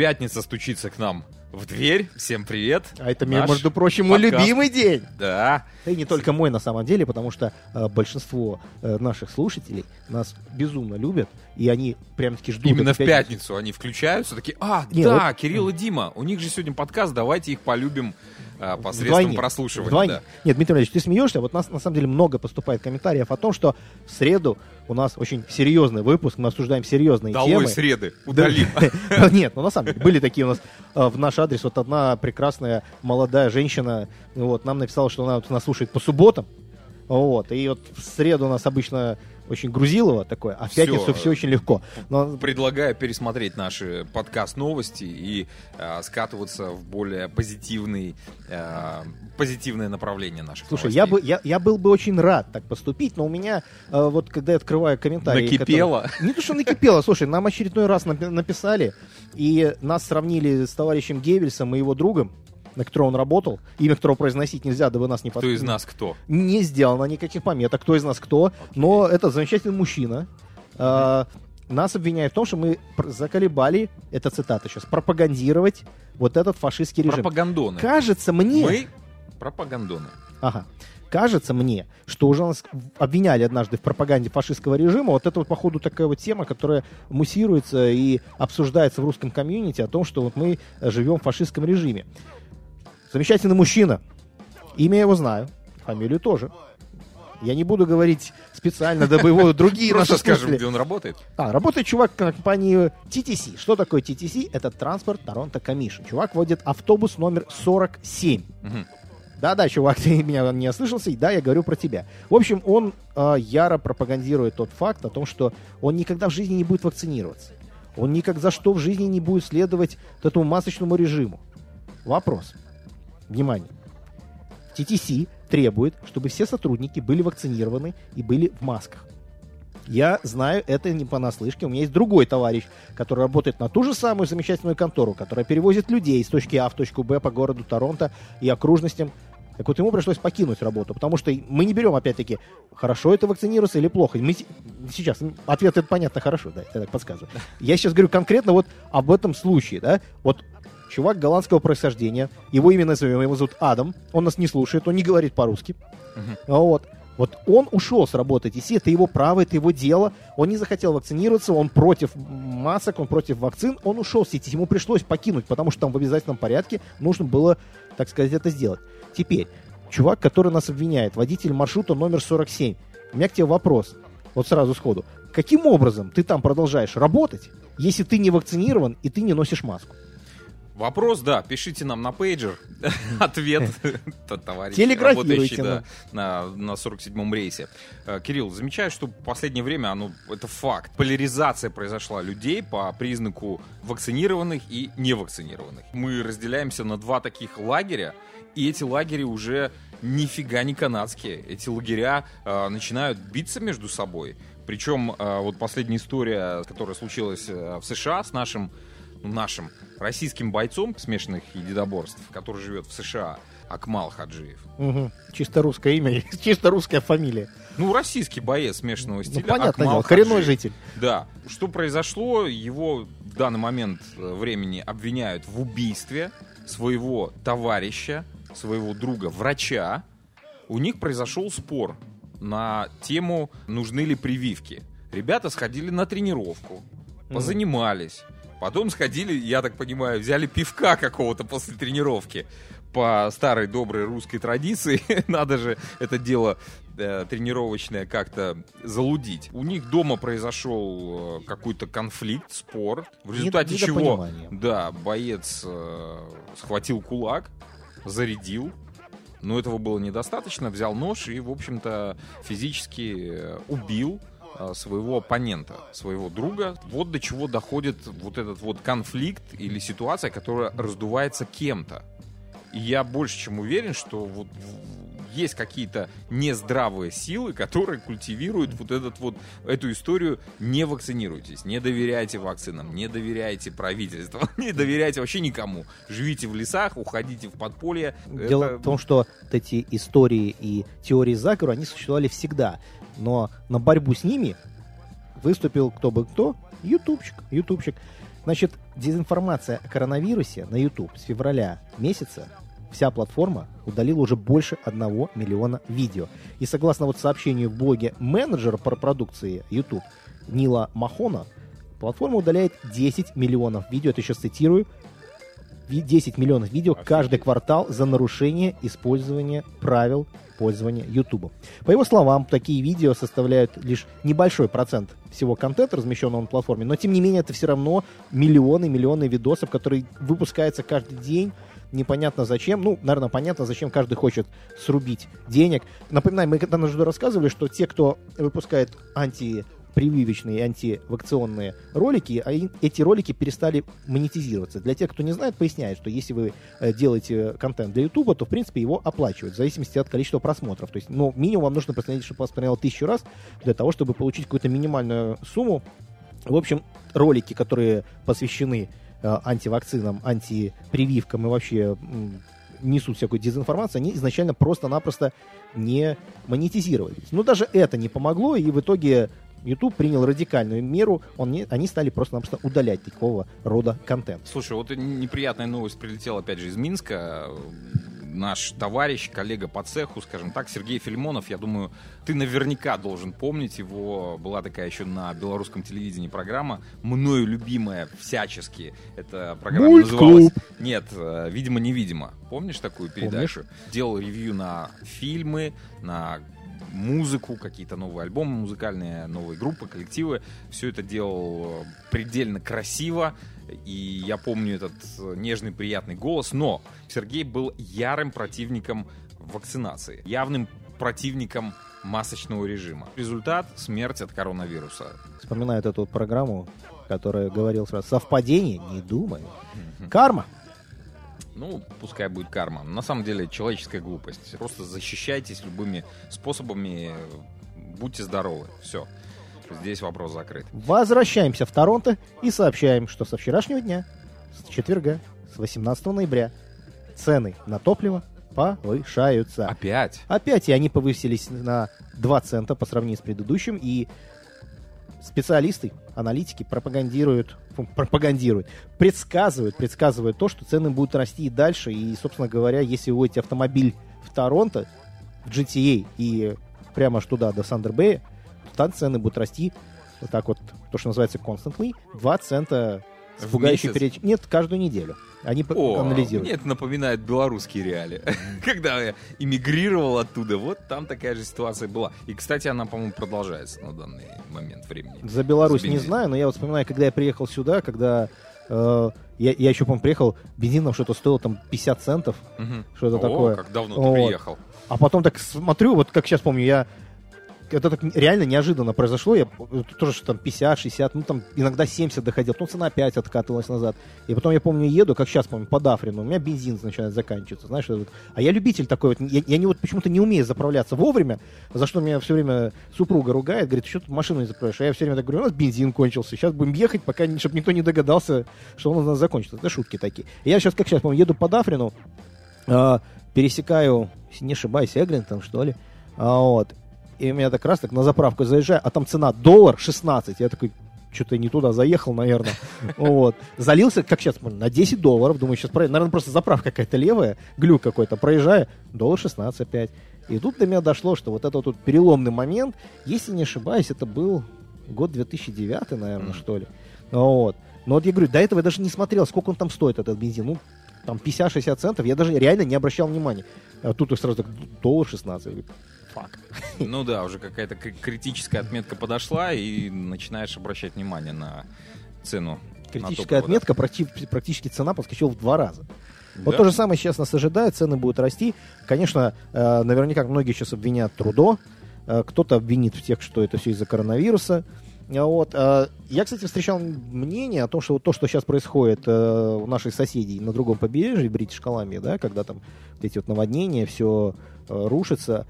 Пятница стучится к нам в дверь. Всем привет. А это, Наш между прочим, мой подкаст. любимый день. Да. И не только мой, на самом деле, потому что э, большинство э, наших слушателей нас безумно любят, и они прям-таки ждут. Именно в пятницу они включаются, такие, а, Не, да, Кирилл и Дима, у них же сегодня подкаст, давайте их полюбим а, посредством Вдвойне. прослушивания. Вдвойне. да. Нет, Дмитрий Ильич, ты смеешься? Вот нас на самом деле много поступает комментариев о том, что в среду у нас очень серьезный выпуск, мы обсуждаем серьезные Долой темы. среды, удалим. Да. Нет, ну на самом деле были такие у нас э, в наш адрес. Вот одна прекрасная молодая женщина вот, нам написала, что она вот нас слушает по субботам. Вот, и вот в среду у нас обычно очень грузилово такое, а в пятницу все очень легко. Но Предлагаю пересмотреть наши подкаст новости и а, скатываться в более позитивный, а, позитивное направление наших Слушай, я, бы, новостей. я, я был бы очень рад так поступить, но у меня, э, вот когда я открываю комментарии... Накипело. которые- Не то, что накипело, слушай, нам очередной раз напи- написали, и нас сравнили с товарищем Геббельсом и его другом, на которого он работал, имя которого произносить нельзя, да вы нас не Кто под- из нас кто? Не сделано никаких пометок, кто из нас кто, но это замечательный мужчина. э, нас обвиняют в том, что мы заколебали, это цитата сейчас, пропагандировать вот этот фашистский режим. Пропагандоны. Кажется мне... Мы пропагандоны. Ага. Кажется мне, что уже нас обвиняли однажды в пропаганде фашистского режима. Вот это вот, походу, такая вот тема, которая муссируется и обсуждается в русском комьюнити о том, что вот мы э, живем в фашистском режиме. Замечательный мужчина. Имя я его знаю, фамилию тоже. Я не буду говорить специально, дабы его другие Просто наши скажем, где он работает. а, работает чувак в компании TTC. Что такое TTC? Это транспорт Торонто Commission. Чувак водит автобус номер 47. Мгм. Да-да, чувак, ты меня не ослышался, и да, я говорю про тебя. В общем, он э, яро пропагандирует тот факт о том, что он никогда в жизни не будет вакцинироваться. Он никак за что в жизни не будет следовать вот этому масочному режиму. Вопрос. Внимание. TTC требует, чтобы все сотрудники были вакцинированы и были в масках. Я знаю это не понаслышке. У меня есть другой товарищ, который работает на ту же самую замечательную контору, которая перевозит людей с точки А в точку Б по городу Торонто и окружностям. Так вот, ему пришлось покинуть работу, потому что мы не берем, опять-таки, хорошо это вакцинироваться или плохо. Мы сейчас, ответ это понятно, хорошо, да, я так подсказываю. Я сейчас говорю конкретно вот об этом случае, да. Вот чувак голландского происхождения, его имя назовем, его зовут Адам, он нас не слушает, он не говорит по-русски. Мгм. Вот. Вот он ушел с работы TC, это его право, это его дело. Он не захотел вакцинироваться, он против масок, он против вакцин, он ушел с TC. Ему пришлось покинуть, потому что там в обязательном порядке нужно было, так сказать, это сделать. Теперь, чувак, который нас обвиняет, водитель маршрута номер 47. У меня к тебе вопрос, вот сразу сходу. Каким образом ты там продолжаешь работать, если ты не вакцинирован и ты не носишь маску? Вопрос, да, пишите нам на пейджер. Ответ, т- товарищ, Телеграфируйте работающий да, на, на 47-м рейсе. Э, Кирилл, замечаю, что в последнее время, оно, это факт, поляризация произошла людей по признаку вакцинированных и невакцинированных. Мы разделяемся на два таких лагеря, и эти лагеря уже нифига не канадские. Эти лагеря э, начинают биться между собой. Причем э, вот последняя история, которая случилась в США с нашим нашим российским бойцом смешанных единоборств, который живет в США, Акмал Хаджиев. Мгм. Чисто русское имя, чисто русская фамилия. Ну, российский боец смешанного Ну, стиля. понятно, Акмал дело, коренной житель. Да. Что произошло? Его в данный момент э, времени обвиняют в убийстве своего товарища, своего друга, врача. У них произошел спор на тему, нужны ли прививки. Ребята сходили на тренировку, позанимались. Потом сходили, я так понимаю, взяли пивка какого-то после тренировки. По старой доброй русской традиции надо же это дело э, тренировочное как-то залудить. У них дома произошел э, какой-то конфликт, спор, в результате чего, недопонимание. да, боец э, схватил кулак, зарядил, но этого было недостаточно, взял нож и, в общем-то, физически э, убил своего оппонента, своего друга. Вот до чего доходит вот этот вот конфликт или ситуация, которая раздувается кем-то. И я больше чем уверен, что вот есть какие-то нездравые силы, которые культивируют вот этот вот эту историю. Не вакцинируйтесь, не доверяйте вакцинам, не доверяйте правительству, не доверяйте вообще никому. Живите в лесах, уходите в подполье. Дело Это- в том, что вот эти истории и теории заговора, они существовали всегда. Но на борьбу с ними выступил кто бы кто? Ютубчик. Ютубчик. Значит, дезинформация о коронавирусе на YouTube с февраля месяца вся платформа удалила уже больше 1 миллиона видео. И согласно вот сообщению в блоге менеджера по продукции YouTube Нила Махона, платформа удаляет 10 миллионов видео, это сейчас цитирую, 10 миллионов видео каждый квартал за нарушение использования правил пользования YouTube. По его словам, такие видео составляют лишь небольшой процент всего контента, размещенного на платформе, но тем не менее это все равно миллионы, миллионы видосов, которые выпускаются каждый день, непонятно зачем. Ну, наверное, понятно, зачем каждый хочет срубить денег. Напоминаю, мы когда уже рассказывали, что те, кто выпускает анти прививочные антивакционные ролики, а эти ролики перестали монетизироваться. Для тех, кто не знает, поясняет, что если вы э, делаете контент для YouTube, то, в принципе, его оплачивают в зависимости от количества просмотров. То есть, ну, минимум вам нужно посмотреть, чтобы вас посмотрело тысячу раз для того, чтобы получить какую-то минимальную сумму. В общем, ролики, которые посвящены э, антивакцинам, антипрививкам и вообще несут всякую дезинформацию, они изначально просто-напросто не монетизировались. Но даже это не помогло, и в итоге YouTube принял радикальную меру, он не, они стали просто-напросто удалять такого рода контент. Слушай, вот неприятная новость прилетела опять же из Минска. Наш товарищ, коллега по цеху, скажем так, Сергей Фильмонов, я думаю, ты наверняка должен помнить его. Была такая еще на белорусском телевидении программа, мною любимая всячески. Эта программа Мульт называлась... Нет, э, «Видимо-невидимо». Помнишь такую передачу? Помнишь? Делал ревью на фильмы, на музыку, какие-то новые альбомы музыкальные, новые группы, коллективы. Все это делал предельно красиво. И я помню этот нежный, приятный голос. Но Сергей был ярым противником вакцинации. Явным противником масочного режима. Результат — смерть от коронавируса. Вспоминаю эту вот программу, которая говорил сразу, совпадение? Не думаю. Карма. Ну, пускай будет карма. На самом деле, человеческая глупость. Просто защищайтесь любыми способами. Будьте здоровы. Все. Здесь вопрос закрыт. Возвращаемся в Торонто и сообщаем, что со вчерашнего дня, с четверга, с 18 ноября, цены на топливо повышаются. Опять? Опять, и они повысились на 2 цента по сравнению с предыдущим, и специалисты, аналитики пропагандируют, пропагандируют, предсказывают, предсказывают то, что цены будут расти и дальше. И, собственно говоря, если вы водите автомобиль в Торонто, в GTA и прямо аж туда, до Сандербэя, то там цены будут расти вот так вот, то, что называется constantly, 2 цента с пугающей переч... Нет, каждую неделю. Они О, анализируют. Мне это напоминает белорусские реалии. Когда я эмигрировал оттуда, вот там такая же ситуация была. И, кстати, она, по-моему, продолжается на данный момент времени. За Беларусь За не знаю, но я вот вспоминаю, когда я приехал сюда, когда э, я, я еще, помню, приехал, бензином что-то стоило там 50 центов, угу. что-то О, такое. как давно вот. ты приехал. А потом так смотрю, вот как сейчас помню, я это так реально неожиданно произошло. Я тоже что там 50, 60, ну там иногда 70 доходил, потом цена опять откатывалась назад. И потом я помню, еду, как сейчас помню, по Дафрину, у меня бензин начинает заканчиваться, знаешь, вот. а я любитель такой вот, я, я не вот почему-то не умею заправляться вовремя, за что меня все время супруга ругает, говорит, что ты машину не заправляешь, а я все время так говорю, у нас бензин кончился, сейчас будем ехать, пока, чтобы никто не догадался, что он у нас закончится. Это шутки такие. И я сейчас, как сейчас помню, еду по Дафрину, э, пересекаю, если не ошибаюсь, Эглинтон, что ли, а, вот, и у меня так раз так на заправку заезжаю, а там цена доллар 16. Я такой, что-то не туда заехал, наверное. Вот. Залился, как сейчас, на 10 долларов. Думаю, сейчас, наверное, просто заправка какая-то левая, глюк какой-то. Проезжаю, доллар 16 опять. И тут до меня дошло, что вот этот вот переломный момент, если не ошибаюсь, это был год 2009, наверное, что ли. Вот. Но вот я говорю, до этого я даже не смотрел, сколько он там стоит, этот бензин. Ну, там 50-60 центов, я даже реально не обращал внимания. А тут сразу так, доллар 16 фак. Ну да, уже какая-то критическая отметка подошла, и начинаешь обращать внимание на цену. Критическая на отметка, практи- практически цена подскочила в два раза. Вот да? то же самое сейчас нас ожидает, цены будут расти. Конечно, э, наверняка многие сейчас обвинят трудо, э, кто-то обвинит в тех, что это все из-за коронавируса. А вот. Э, я, кстати, встречал мнение о том, что вот то, что сейчас происходит э, у наших соседей на другом побережье, Бритиш Колумбия, да, когда там эти вот наводнения, все э, рушится,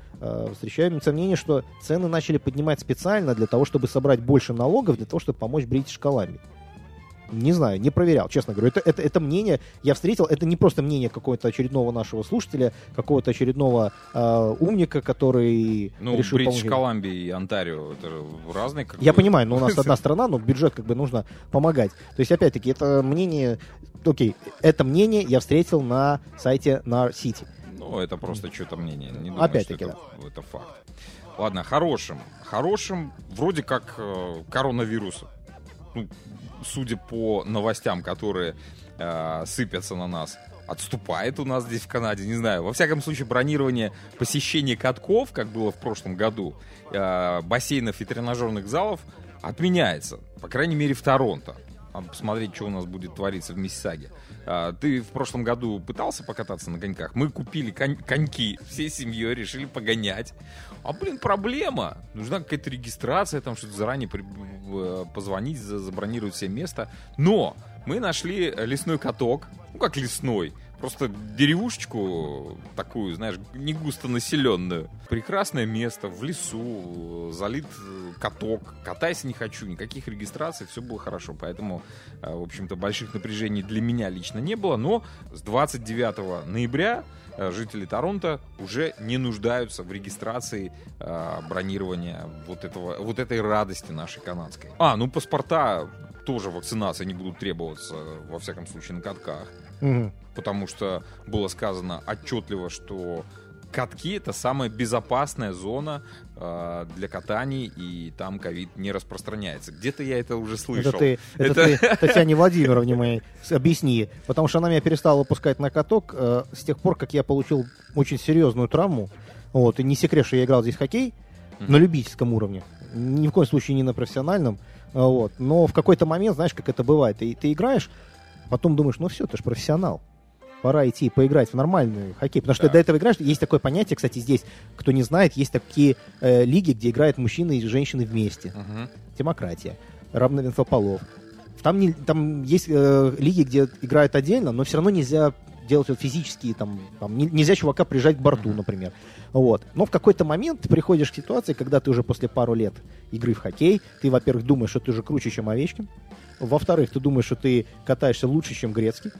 встречаются мнение, что цены начали поднимать специально для того, чтобы собрать больше налогов, для того, чтобы помочь Бритиш Колумбии. Не знаю, не проверял, честно говорю. Это, это, это мнение, я встретил, это не просто мнение какого-то очередного нашего слушателя, какого-то очередного э, умника, который Ну, решил... Бритиш помочь. Колумбия и Онтарио, это разные как Я бы- понимаю, но у нас одна страна, но бюджет как бы нужно помогать. То есть, опять-таки, это мнение... Окей, это мнение я встретил на сайте Nar City. Ну, это просто что-то мнение. Не думаю, Опять-таки, что это, это факт. Ладно, хорошим. Хорошим вроде как э, коронавирус. Ну, судя по новостям, которые э, сыпятся на нас, отступает у нас здесь в Канаде, не знаю. Во всяком случае, бронирование посещения катков, как было в прошлом году, э, бассейнов и тренажерных залов отменяется. По крайней мере, в Торонто. Надо посмотреть, что у нас будет твориться в Миссисаге. А, Ты в прошлом году пытался покататься на коньках? Мы купили конь- коньки всей семьей, решили погонять. А, блин, проблема. Нужна какая-то регистрация, там что-то заранее при- э, позвонить, за- забронировать себе место. Но мы нашли лесной каток. Ну, как лесной. Просто деревушечку такую, знаешь, не густо населенную. Прекрасное место, в лесу, э, залит э, каток. Катайся не хочу, никаких регистраций, все было хорошо. Поэтому, э, в общем-то, больших напряжений для меня лично не было. Но с 29 ноября э, жители Торонто уже не нуждаются в регистрации э, бронирования вот, этого, вот этой радости нашей канадской. А, ну паспорта тоже вакцинации не будут требоваться, во всяком случае, на катках Мгм. потому что было сказано отчетливо, что катки это самая безопасная зона э, для катаний, и там ковид не распространяется. Где-то я это уже слышал. Это ты, это Это- ты Татьяне Владимировне моей объясни. Потому что она меня перестала выпускать на каток э, с тех пор, как я получил очень серьезную травму. Вот, и не секрет, что я играл здесь в хоккей Мгм. на любительском уровне. Ни в коем случае не на профессиональном. А, Вот. Но в какой-то момент, знаешь, как это бывает, ты, ты играешь, потом думаешь, ну все, ты же профессионал. Пора идти поиграть в нормальный хоккей. Потому что Да. ты до этого играешь. Есть такое понятие, кстати, здесь, кто не знает, есть такие э, лиги, где играют мужчины и женщины вместе Мгм. демократия, равенство полов. Там, не, там есть э, лиги, где играют отдельно, но все равно нельзя делать вот физические, там, там, не- нельзя чувака прижать к борту, например. Вот. Но в какой-то момент ты приходишь к ситуации, когда ты уже после пару лет игры в хоккей, ты, во-первых, думаешь, что ты уже круче, чем Овечкин, во-вторых, ты думаешь, что ты катаешься лучше, чем Грецкий,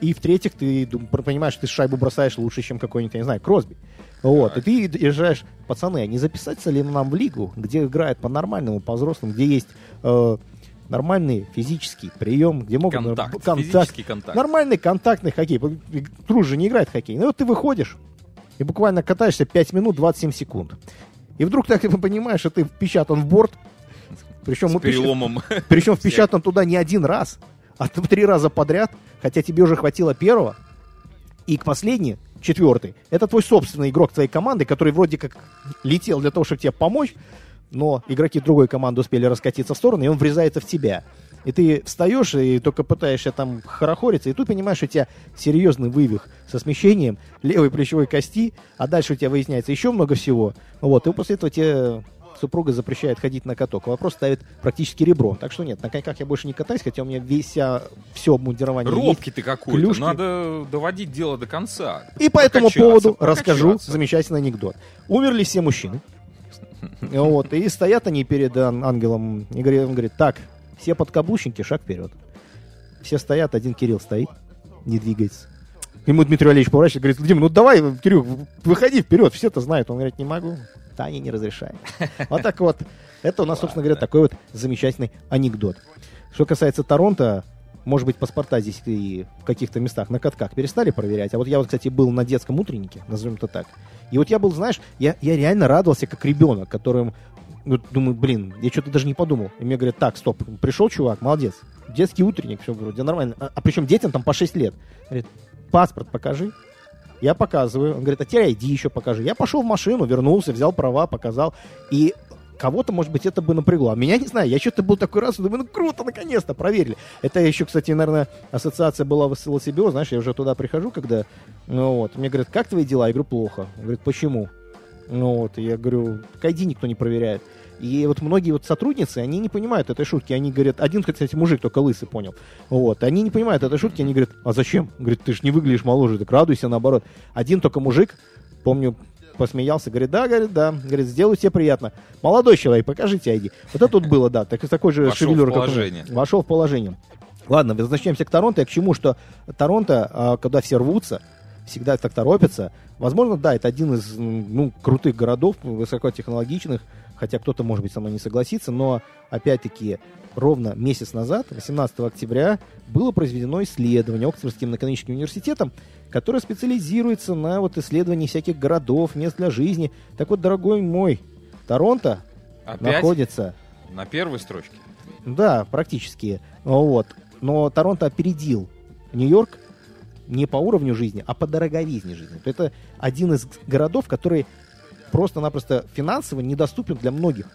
и в-третьих, ты понимаешь, что ты шайбу бросаешь лучше, чем какой-нибудь, я не знаю, Кросби. Вот. Так. И ты решаешь, пацаны, а не записаться ли нам в лигу, где играют по-нормальному, по-взрослому, где есть э, нормальный физический прием, где могут... Контакт, контакт. физический контакт. Нормальный контактный хоккей. Труд же не играет в хоккей. Ну вот ты выходишь и буквально катаешься 5 минут 27 секунд. И вдруг так ты понимаешь, что ты впечатан в борт. Причем, С переломом. причем впечатан туда не один раз, а три раза подряд, хотя тебе уже хватило первого. И к последний, четвертый, это твой собственный игрок твоей команды, который вроде как летел для того, чтобы тебе помочь, но игроки другой команды успели раскатиться в сторону, и он врезается в тебя. И ты встаешь и только пытаешься там хорохориться, и тут понимаешь, что у тебя серьезный вывих со смещением левой плечевой кости, а дальше у тебя выясняется еще много всего. Вот, и после этого тебе супруга запрещает ходить на каток. Вопрос ставит практически ребро. Так что нет, на коньках я больше не катаюсь, хотя у меня весь все обмундирование есть. Робкий ты какой-то. клюшки. Надо доводить дело до конца. И по этому поводу расскажу прокачаться. замечательный анекдот. Умерли все мужчины. Вот, и стоят они перед ан- ангелом, и он говорит, так, все подкаблучники, шаг вперед. Все стоят, один Кирилл стоит, не двигается. Ему Дмитрий Валерьевич поворачивается, говорит, Дим, ну давай, Кирилл, выходи вперед, все это знают. Он говорит, не могу, Таня не разрешает. Вот так вот. Это у нас, собственно говоря, такой вот замечательный анекдот. Что касается Торонто, может быть, паспорта здесь и в каких-то местах на катках перестали проверять. А вот я вот, кстати, был на детском утреннике, назовем это так. И вот я был, знаешь, я, я реально радовался как ребенок, которым, ну, думаю, блин, я что-то даже не подумал. И мне говорят, так, стоп, пришел чувак, молодец. Детский утренник, все вроде нормально. А, а причем детям там по 6 лет. Говорит, паспорт покажи. Я показываю. Он говорит, а теперь иди еще покажи. Я пошел в машину, вернулся, взял права, показал. И кого-то, может быть, это бы напрягло. А меня не знаю, я что-то был такой раз, думаю, ну круто, наконец-то, проверили. Это еще, кстати, наверное, ассоциация была в СЛСБО, знаешь, я уже туда прихожу, когда, ну вот, мне говорят, как твои дела? Я говорю, плохо. Говорит, почему? Ну вот, я говорю, ID никто не проверяет. И вот многие вот сотрудницы, они не понимают этой шутки. Они говорят, один, кстати, мужик только лысый понял. Вот, они не понимают этой шутки, они говорят, а зачем? Говорит, ты же не выглядишь моложе, так радуйся, наоборот. Один только мужик, помню, посмеялся, говорит, да, говорит, да, говорит, сделаю тебе приятно. Молодой человек, покажите ID. Вот это вот было, да, так, такой же Вошел шевелюр, в как у меня. положение. Вошел в положение. Ладно, возвращаемся к Торонто. Я к чему, что Торонто, а, когда все рвутся, всегда так торопятся. Возможно, да, это один из ну, крутых городов, высокотехнологичных, хотя кто-то, может быть, со мной не согласится, но, опять-таки, ровно месяц назад, 18 октября, было произведено исследование Оксфордским экономическим университетом, которое специализируется на вот исследовании всяких городов, мест для жизни. Так вот, дорогой мой, Торонто Опять находится на первой строчке. да, практически. Вот. Но Торонто опередил Нью-Йорк не по уровню жизни, а по дороговизне жизни. Это один из городов, который просто-напросто финансово недоступен для многих.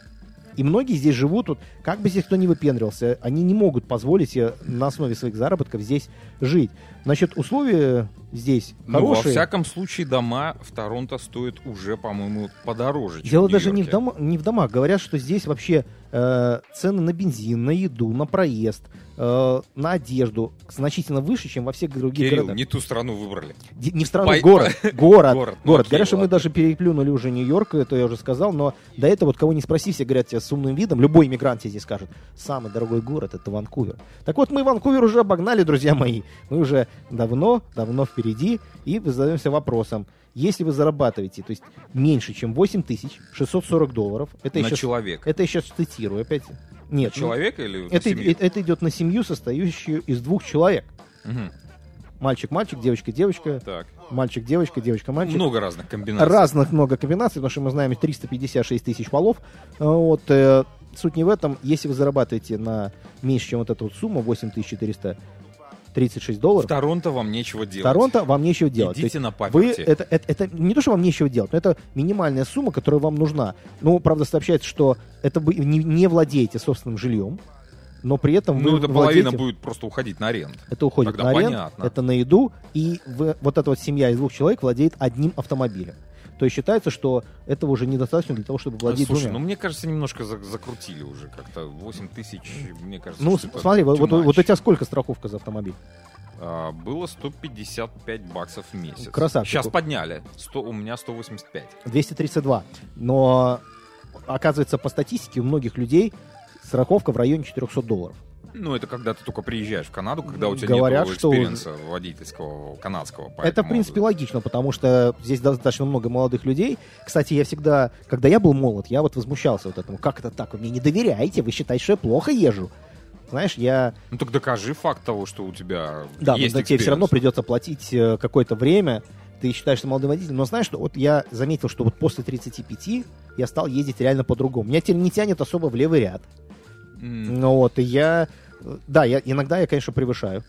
И многие здесь живут, вот, как бы здесь кто ни выпендривался, они не могут позволить себе на основе своих заработков здесь жить. Значит, условия здесь Ну, во хорошие. всяком случае, дома в Торонто стоят уже, по-моему, подороже, Дело даже не в, дома, не в домах. Говорят, что здесь вообще цены на бензин, на еду, на проезд, э, на одежду значительно выше, чем во всех других Кирилл, городах. не ту страну выбрали. Не в страну, Пой- город. Город. Город. Город. Ну, окей, Говорят, что мы даже переплюнули уже Нью-Йорк, это я уже сказал, но до этого вот кого не спроси, все говорят тебе с умным видом, любой иммигрант тебе здесь скажет, самый дорогой город это Ванкувер. Так вот, мы Ванкувер уже обогнали, друзья мои. Мы уже давно, давно впереди, и задаемся вопросом, если вы зарабатываете, то есть меньше, чем 8 тысяч 640 долларов, это на я сейчас. Это я сейчас цитирую опять. Нет. На ну, человека ну, или это, на семью? Это идет на семью, состоящую из двух человек. Угу. Мальчик, мальчик, девочка, девочка. Так. Мальчик, девочка, девочка, мальчик. Много разных комбинаций. Разных много комбинаций, потому что мы знаем 356 тысяч полов. Э, вот, э, суть не в этом. Если вы зарабатываете на меньше, чем вот эту вот сумму, 8400 36 долларов. В Торонто вам нечего делать. В Торонто вам нечего делать. Идите на паперти. Вы, это, это, это не то, что вам нечего делать, но это минимальная сумма, которая вам нужна. Ну, правда, сообщается, что это вы не, не владеете собственным жильем, но при этом вы ну, вы это владеете... половина будет просто уходить на аренд. Это уходит Тогда на аренд, понятно. это на еду, и вы, вот эта вот семья из двух человек владеет одним автомобилем. То есть считается, что этого уже недостаточно для того, чтобы владеть Слушай, двумя. ну мне кажется, немножко за- закрутили уже как-то. 8 тысяч, мне кажется, Ну, что смотри, вот, вот, вот у тебя сколько страховка за автомобиль? А, было 155 баксов в месяц. Красавчик. Сейчас подняли. 100, у меня 185. 232. Но, оказывается, по статистике у многих людей страховка в районе 400 долларов. Ну, это когда ты только приезжаешь в Канаду, когда у тебя Говорят, нет что- experience а водительского канадского. Это, в поэтому- принципе, логично, потому что здесь достаточно много молодых людей. Кстати, я всегда, когда я был молод, я вот возмущался вот этому. Как это так? Вы мне не доверяете? Вы считаете, что я плохо езжу? Знаешь, я Ну, так докажи факт того, что у тебя Да, есть но тебе все равно придется платить э, какое-то время. Ты считаешься молодым водителем. Но знаешь, что вот я заметил, что вот после 35 я стал ездить реально по-другому. Меня теперь не тянет особо в левый ряд. Ну вот, и я... Да, я, иногда я, конечно, превышаю.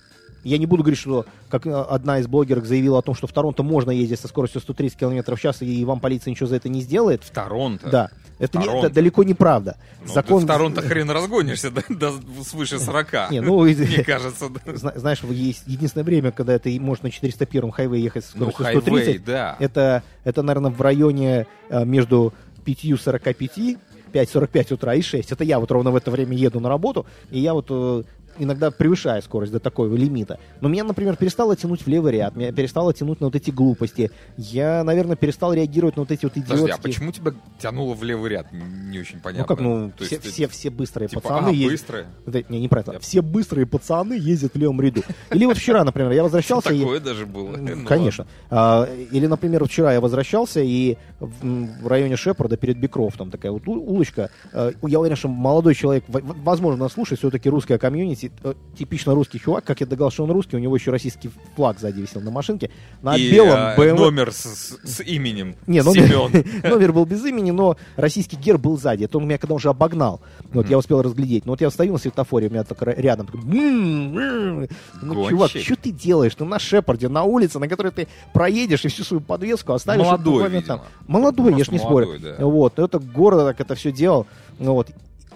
Я не буду говорить, что как э, одна из блогерок заявила о том, что в Торонто можно ездить со скоростью 130 км в час, и вам полиция ничего за это не сделает. В Торонто. Да, это, не- это далеко не правда. Ну, Закон... ты в Торонто хрен разгонишься до, до свыше 40. Не, ну, Мне кажется, да. Зна- Знаешь, есть единственное время, когда ты можешь на 401-м хайвее ехать с Ну, скоростью хайвей, 130. да. Это, это, наверное, в районе э, между 5.45, 5.45 утра и 6. Это я вот ровно в это время еду на работу, и я вот э, иногда превышаю скорость до такого лимита. Но меня, например, перестало тянуть в левый ряд, меня перестало тянуть на вот эти глупости. Я, наверное, перестал реагировать на вот эти вот Подожди, идиотские... а почему тебя тянуло в левый ряд? Не очень понятно. Ну как, ну, То все, есть, все, все быстрые типа, пацаны а, ездят... быстрые? Да, не, не про это. Все быстрые пацаны ездят в левом ряду. Или вот вчера, например, я возвращался... и- Такое даже было. Ну, Ну, Конечно. А, или, например, вчера я возвращался, и в, районе Шепарда перед Бикрофтом такая вот улочка. э, Я уверен, что молодой человек, возможно, нас слушает, все-таки русская комьюнити, э, типично русский чувак, как я догадался, что он русский, у него еще российский флаг сзади висел на машинке. На И белом э, BMW... номер с, с- именем. Не, номер, Семен. номер был без имени, но российский герб был сзади. Это он меня когда уже обогнал. Вот я успел разглядеть. Но вот я стою на светофоре, у меня так рядом. такой, «М, м». ну, Гонщик. чувак, что ты делаешь? Ну, на Шепарде, на улице, на которой ты проедешь и всю свою подвеску оставишь. Молодой, видимо. там. Молодой, я ж Просто не спорю. молодой, да. Вот, это город так это все делал. Ну, вот.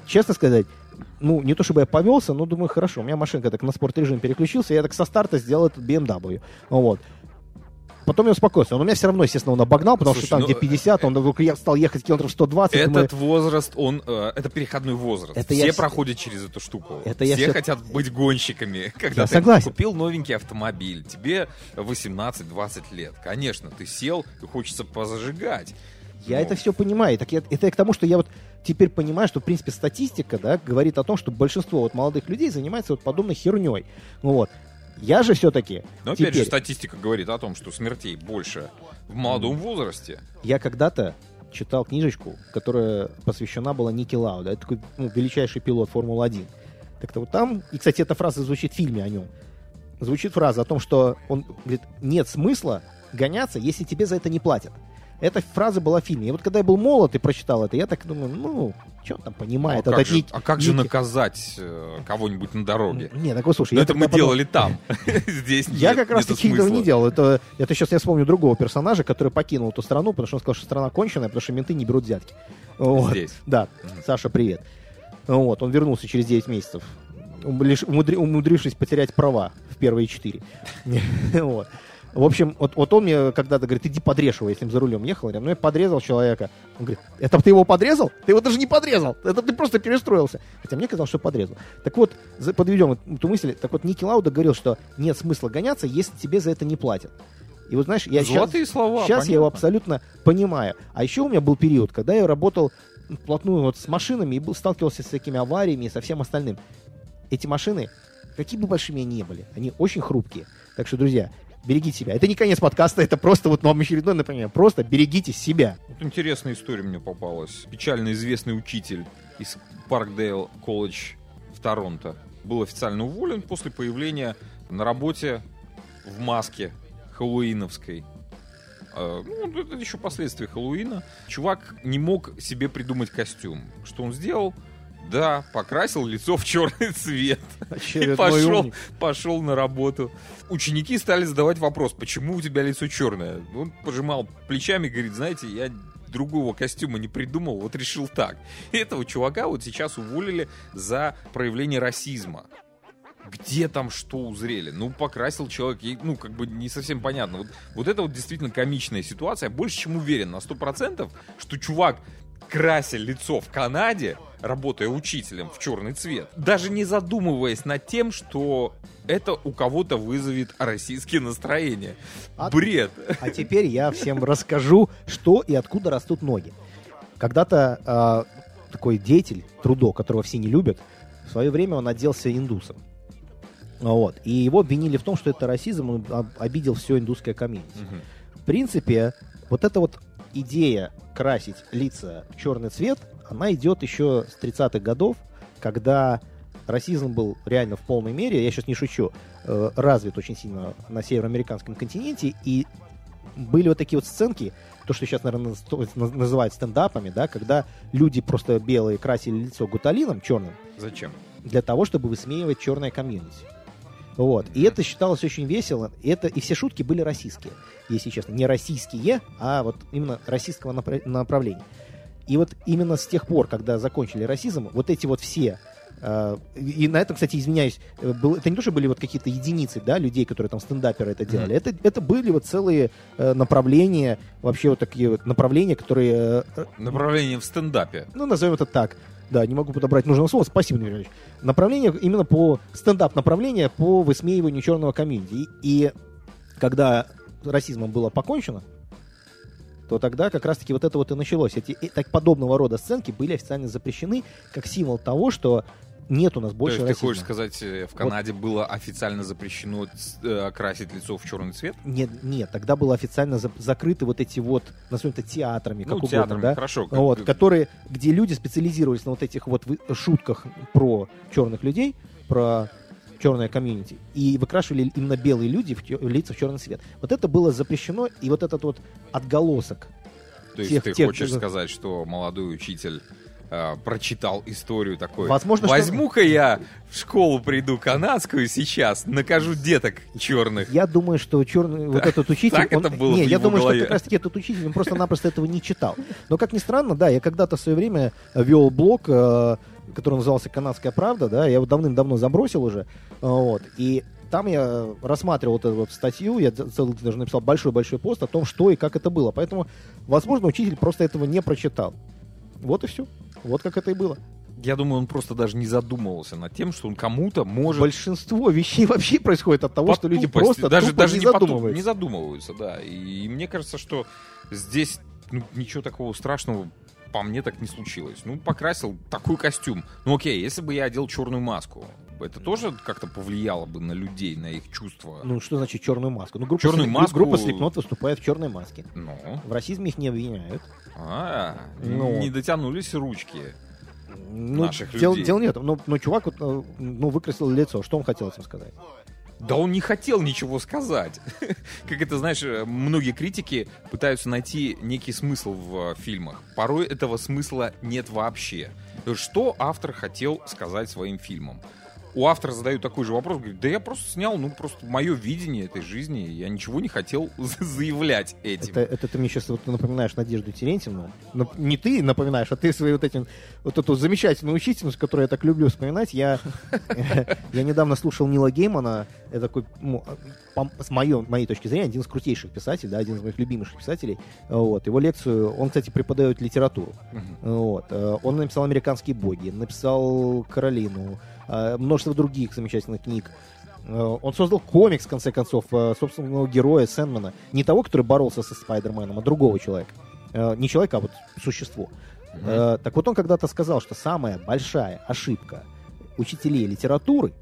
Честно сказать, ну, не то чтобы я повелся, но думаю, хорошо, у меня машинка так на спорт-режим переключился, я так со старта сделал этот BMW. Вот. Потом я успокоился. Он у меня все равно, естественно, он обогнал, потому Слушай, что там, ну, где 50, он вдруг я стал ехать километров 120. думаю, Этот возраст, он, э, это переходной возраст. Это все я проходят через эту штуку. Это я все всё- хотят быть гонщиками. Когда Я ты согласен. купил новенький автомобиль, тебе 18-20 лет. Конечно, ты сел и хочется позажигать. Я Ну, это все понимаю. Так я, это я к тому, что я вот теперь понимаю, что, в принципе, статистика, да, говорит о том, что большинство вот молодых людей занимается вот подобной херней. Ну вот. Я же все-таки Но опять же, статистика говорит о том, что смертей больше в молодом возрасте. Я когда-то читал книжечку, которая посвящена была Ники Лауда. Это такой ну, величайший пилот Формулы-1. Так-то вот там, и, кстати, эта фраза звучит в фильме о нем. Звучит фраза о том, что он говорит, нет смысла гоняться, если тебе за это не платят. Эта фраза была в фильме. И вот когда я был молод и прочитал это, я так думаю, ну, что он там понимает? а, это как же, а как же наказать э, кого-нибудь на дороге? Не, так вот, слушай, Но я это мы подумал- делали там. Здесь Я как раз нету таки этого не делал. Это, это сейчас я вспомню другого персонажа, который покинул эту страну, потому что он сказал, что страна конченая, потому что менты не берут взятки. Вот. Здесь. Да. Саша, привет. Вот, он вернулся через 9 месяцев, лишь умудри- умудрившись потерять права в первые 4. Вот. В общем, вот, вот он мне когда-то говорит, иди подрежь его, если им за рулем ехал. Я ну я подрезал человека. Он говорит, это ты его подрезал? Ты его даже не подрезал. Это ты просто перестроился. Хотя мне казалось, что подрезал. Так вот, подведем эту мысль. Так вот, Ники Лауда говорил, что нет смысла гоняться, если тебе за это не платят. И вот знаешь, я Золотые слова. Сейчас я его абсолютно понимаю. А еще у меня был период, когда я работал вплотную вот с машинами и был, сталкивался с такими авариями и со всем остальным. Эти машины, какие бы большими они ни были, они очень хрупкие. Так что, друзья, берегите себя. Это не конец подкаста, это просто вот вам очередное напоминание. Просто берегите себя. Вот интересная история мне попалась. Печально известный учитель из Паркдейл колледж в Торонто был официально уволен после появления на работе в маске хэллоуиновской. Э, Ну, это еще последствия Хэллоуина. Чувак не мог себе придумать костюм. Что он сделал? Да, покрасил лицо в черный цвет. И Очередной пошел, умник. пошел на работу. Ученики стали задавать вопрос, почему у тебя лицо черное? Он пожимал плечами, говорит, знаете, я другого костюма не придумал, вот решил так. И этого чувака вот сейчас уволили за проявление расизма. Где там что узрели? Ну, покрасил человек, и, ну, как бы не совсем понятно. Вот, вот это вот действительно комичная ситуация. Я больше чем уверен на 100%, что чувак, крася лицо в Канаде, работая учителем в черный цвет, даже не задумываясь над тем, что это у кого-то вызовет российские настроения. А- Бред. А теперь я всем расскажу, что и откуда растут ноги. Когда-то а, такой деятель, трудо, которого все не любят, в свое время он оделся индусом. Вот. И его обвинили в том, что это расизм, он об- обидел все индусское комьюнити. Мгм. В принципе, вот эта вот идея красить лица в черный цвет, она идет еще с 30-х годов, когда расизм был реально в полной мере, я сейчас не шучу, э, развит очень сильно на североамериканском континенте, и были вот такие вот сценки, то, что сейчас, наверное, наз- наз- называют стендапами, да, когда люди просто белые красили лицо гуталином черным Зачем? для того, чтобы высмеивать черное комьюнити. Вот. И это считалось очень весело. И, это, и все шутки были российские, если честно. Не российские, а вот именно российского напра- направления. И вот именно с тех пор, когда закончили расизм, вот эти вот все э, и на этом, кстати, извиняюсь, э, был- это не то, что были вот какие-то единицы, да, людей, которые там стендаперы это делали. Это, это были вот целые э, направления, вообще вот такие вот направления, которые Направление в стендапе. ну, назовем это так. Да, не могу подобрать нужного слова. Спасибо, Дмитрий Ильич. Направление именно по стендап направление по высмеиванию черного комьюнити. И, и когда расизмом было покончено, то тогда как раз-таки вот это вот и началось. Эти и так подобного рода сценки были официально запрещены как символ того, что нет у нас больше То есть ты расизма. хочешь сказать, э, в Канаде было официально запрещено э, красить лицо в черный цвет? Нет, нет, тогда было официально за- закрыты вот эти вот, назовем это театрами, как ну, угодно, театрами, да? хорошо. как- вот, которые, где люди специализировались на вот этих вот шутках про черных людей, про черное комьюнити, и выкрашивали именно белые люди в лица в черный цвет. Вот это было запрещено, и вот этот вот отголосок. То есть тех- ты тех- хочешь сказать, что молодой учитель э, прочитал историю такой. Возможно, что- Возьму-ка я в школу приду канадскую сейчас, накажу деток черных. Я думаю, что черный вот этот учитель... так он- это было Не, я думаю, голове. что как раз-таки этот учитель, он просто-напросто этого не читал. Но, как ни странно, да, я когда-то в свое время вел блог, э, который назывался «Канадская правда», да, я его давным-давно забросил уже, э, вот, и там я рассматривал вот эту вот статью, я целый даже написал большой-большой пост о том, что и как это было. Поэтому, возможно, учитель просто этого не прочитал. Вот и все. Вот как это и было. Я думаю, он просто даже не задумывался над тем, что он кому-то может... Большинство вещей вообще происходит от того, по что люди просто даже, даже не не, задумываются. не задумываются, да. И, мне кажется, что здесь ну, ничего такого страшного по мне так не случилось. Ну, покрасил такой костюм. Ну, окей, если бы я одел черную маску, это тоже как-то повлияло бы на людей, на их чувства. Ну, что значит черную маску? Ну, группа, Черную Слип- маску- группа Slipknot выступает в черной маске. Ну, В расизме их не обвиняют. а, Ну. не дотянулись ручки. Ну, Наших дел- людей. Дело нет. Ну, ну, чувак вот, э, ну, выкрасил лицо. Что он хотел этим сказать? Да он не хотел ничего сказать. Как это, знаешь, э, многие критики пытаются найти некий смысл в э, фильмах. Порой этого смысла нет вообще. Что автор хотел сказать своим фильмом? У автора задают такой же вопрос, говорит, да я просто снял, ну, просто мое видение этой жизни, я ничего не хотел заявлять этим. Это, это ты мне сейчас вот напоминаешь Надежду Терентьевну. Нап- Не ты напоминаешь, а ты свою вот этим вот эту замечательную учительницу, которую я так люблю вспоминать. Я, я недавно слушал Нила Геймана. Это такой, ну, с моей, моей точки зрения, один из крутейших писателей, да, один из моих любимейших писателей. Вот. Его лекцию, он, кстати, преподает литературу. Вот. Э, Он написал «Американские боги», написал «Каролину», множество других замечательных книг. Э, Он создал комикс, в конце концов, э, собственного героя Сэндмана. Не того, который боролся со Спайдерменом, а другого человека. Э, Не человека, а вот существо. Э, Так вот он когда-то сказал, что самая большая ошибка учителей литературы,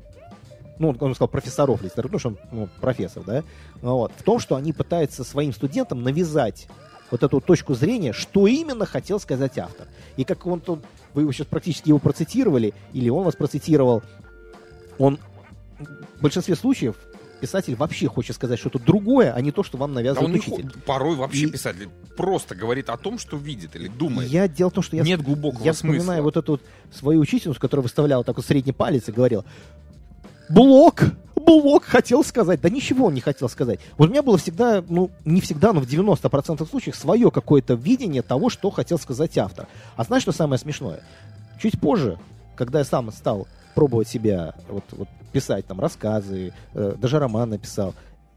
ну, он- он сказал профессоров литературы, потому что он ну, профессор, да, вот, в том, что они пытаются своим студентам навязать вот эту вот точку зрения, что именно хотел сказать автор. И как он тут, вы его сейчас практически его процитировали, или он вас процитировал, он в большинстве случаев писатель вообще хочет сказать что-то другое, а не то, что вам Да навязывает он не учитель. хо- порой вообще И- писатель просто говорит о том, что видит или думает. Я дело в том, что я, Нет глубокого я смысла. вспоминаю вот эту вот свою учительницу, которая выставляла такой средний палец и говорила, блок, блок хотел сказать. Да ничего он не хотел сказать. Вот у меня было всегда, ну, не всегда, но в 90% случаев свое какое-то видение того, что хотел сказать автор. А знаешь, что самое смешное? Чуть позже, когда я сам стал пробовать себя, вот, вот писать там рассказы, э, даже роман написал,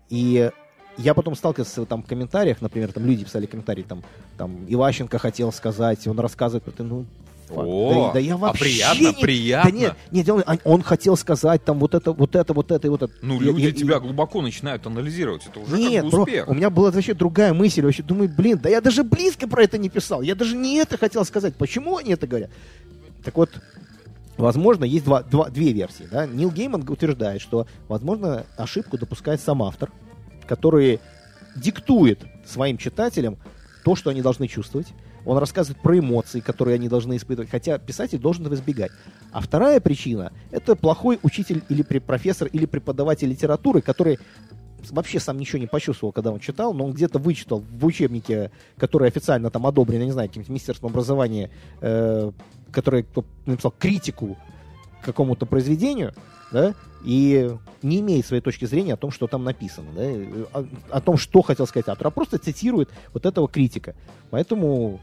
и я потом сталкивался там в комментариях, например, там люди писали комментарии, там, там Иващенко хотел сказать, он рассказывает, ну. О, да, да я а вообще приятно, не- приятно. Да нет, нет, а- он хотел сказать там вот это, вот это, вот это и вот это. Ну, Я- люди я- тебя глубоко начинают анализировать. Это уже нет, как бы бро, успех. у меня была вообще другая мысль. Вообще думаю, блин, да я даже близко про это не писал. Я даже не это хотел сказать. Почему они это говорят? Так вот, возможно, есть два, два- две версии. Да? Нил Гейман утверждает, что, возможно, ошибку допускает сам автор, который диктует своим читателям то, что они должны чувствовать. Он рассказывает про эмоции, которые они должны испытывать, хотя писатель должен этого избегать. А вторая причина — это плохой учитель или профессор или преподаватель литературы, который вообще сам ничего не почувствовал, когда он читал, но он где-то вычитал в учебнике, который официально там одобрен, я не знаю, каким-то министерством образования, э, который написал критику какому-то произведению, да, и не имеет своей точки зрения о том, что там написано, да, э, о, о том, что хотел сказать автор, а просто цитирует вот этого критика. Поэтому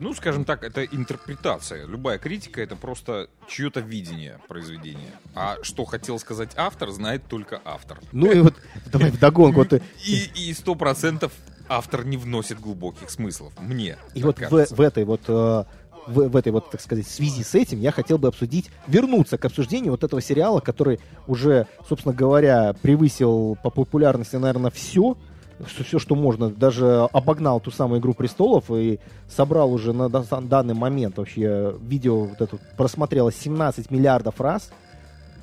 Ну, скажем так, это интерпретация. Любая критика — это просто чье-то видение произведения. А что хотел сказать автор, знает только автор. Ну и вот давай вдогонку. Вот, И сто процентов автор не вносит глубоких смыслов. Мне и вот в, в этой вот э, в, в этой вот, так сказать, связи с этим я хотел бы обсудить, вернуться к обсуждению вот этого сериала, который уже, собственно говоря, превысил по популярности, наверное, все, что, все, что можно, даже обогнал ту самую «Игру престолов» и собрал уже на да- данный момент вообще видео вот это просмотрело 17 миллиардов раз,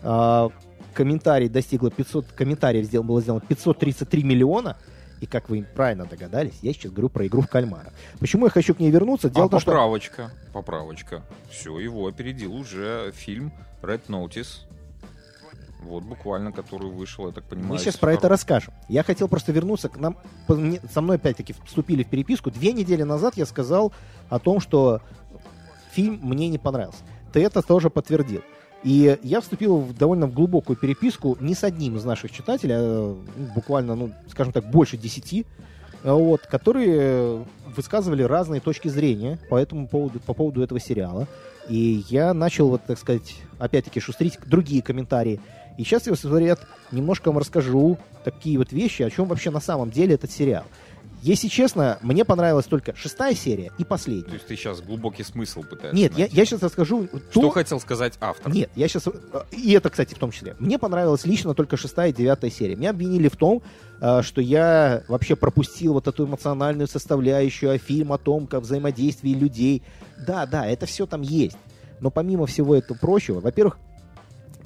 а, комментарий достигло 500, комментариев сделал, было сделано 533 миллиона, и как вы правильно догадались, я сейчас говорю про игру в кальмара. Почему я хочу к ней вернуться? Дело А в том, что... поправочка, поправочка. Все, его опередил уже фильм Red Notice. Вот буквально, который вышел, я так понимаю. Мы сейчас про это расскажем. Я хотел просто вернуться к нам. Со мной опять-таки вступили в переписку. Две недели назад я сказал о том, что фильм мне не понравился. Ты это тоже подтвердил. И я вступил в довольно глубокую переписку не с одним из наших читателей, а ну, буквально, ну, скажем так, больше десяти, э, вот, которые высказывали разные точки зрения по этому поводу, по поводу этого сериала. И я начал, вот, так сказать, опять-таки шустрить другие комментарии. И сейчас я, говорят, немножко вам расскажу такие вот вещи, о чем вообще на самом деле этот сериал. Если честно, мне понравилась только шестая серия и последняя. То есть ты сейчас глубокий смысл пытаешься Нет, я, найти. я сейчас расскажу Что то... хотел сказать автор? Нет, я сейчас... И это, кстати, в том числе. Мне понравилась лично только шестая и девятая серия. Меня обвинили в том, э, что я вообще пропустил вот эту эмоциональную составляющую, а фильм о том, как взаимодействие людей. Да, да, это все там есть. Но помимо всего этого прочего, во-первых,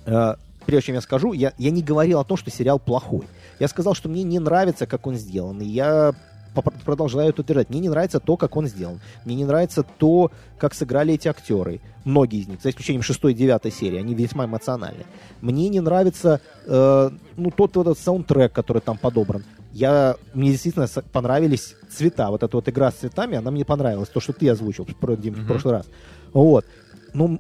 э, прежде чем я скажу, я, я не говорил о том, что сериал плохой. Я сказал, что мне не нравится, как он сделан. И я продолжаю это утверждать. Мне не нравится то, как он сделан. Мне не нравится то, как сыграли эти актеры. Многие из них, за исключением шестой и девятой серии, они весьма эмоциональны. Мне не нравится э, ну, тот вот этот саундтрек, который там подобран. Я, мне действительно понравились цвета. Вот эта вот игра с цветами, она мне понравилась. То, что ты озвучил, Дим, в Мгм. прошлый раз. Вот. Ну,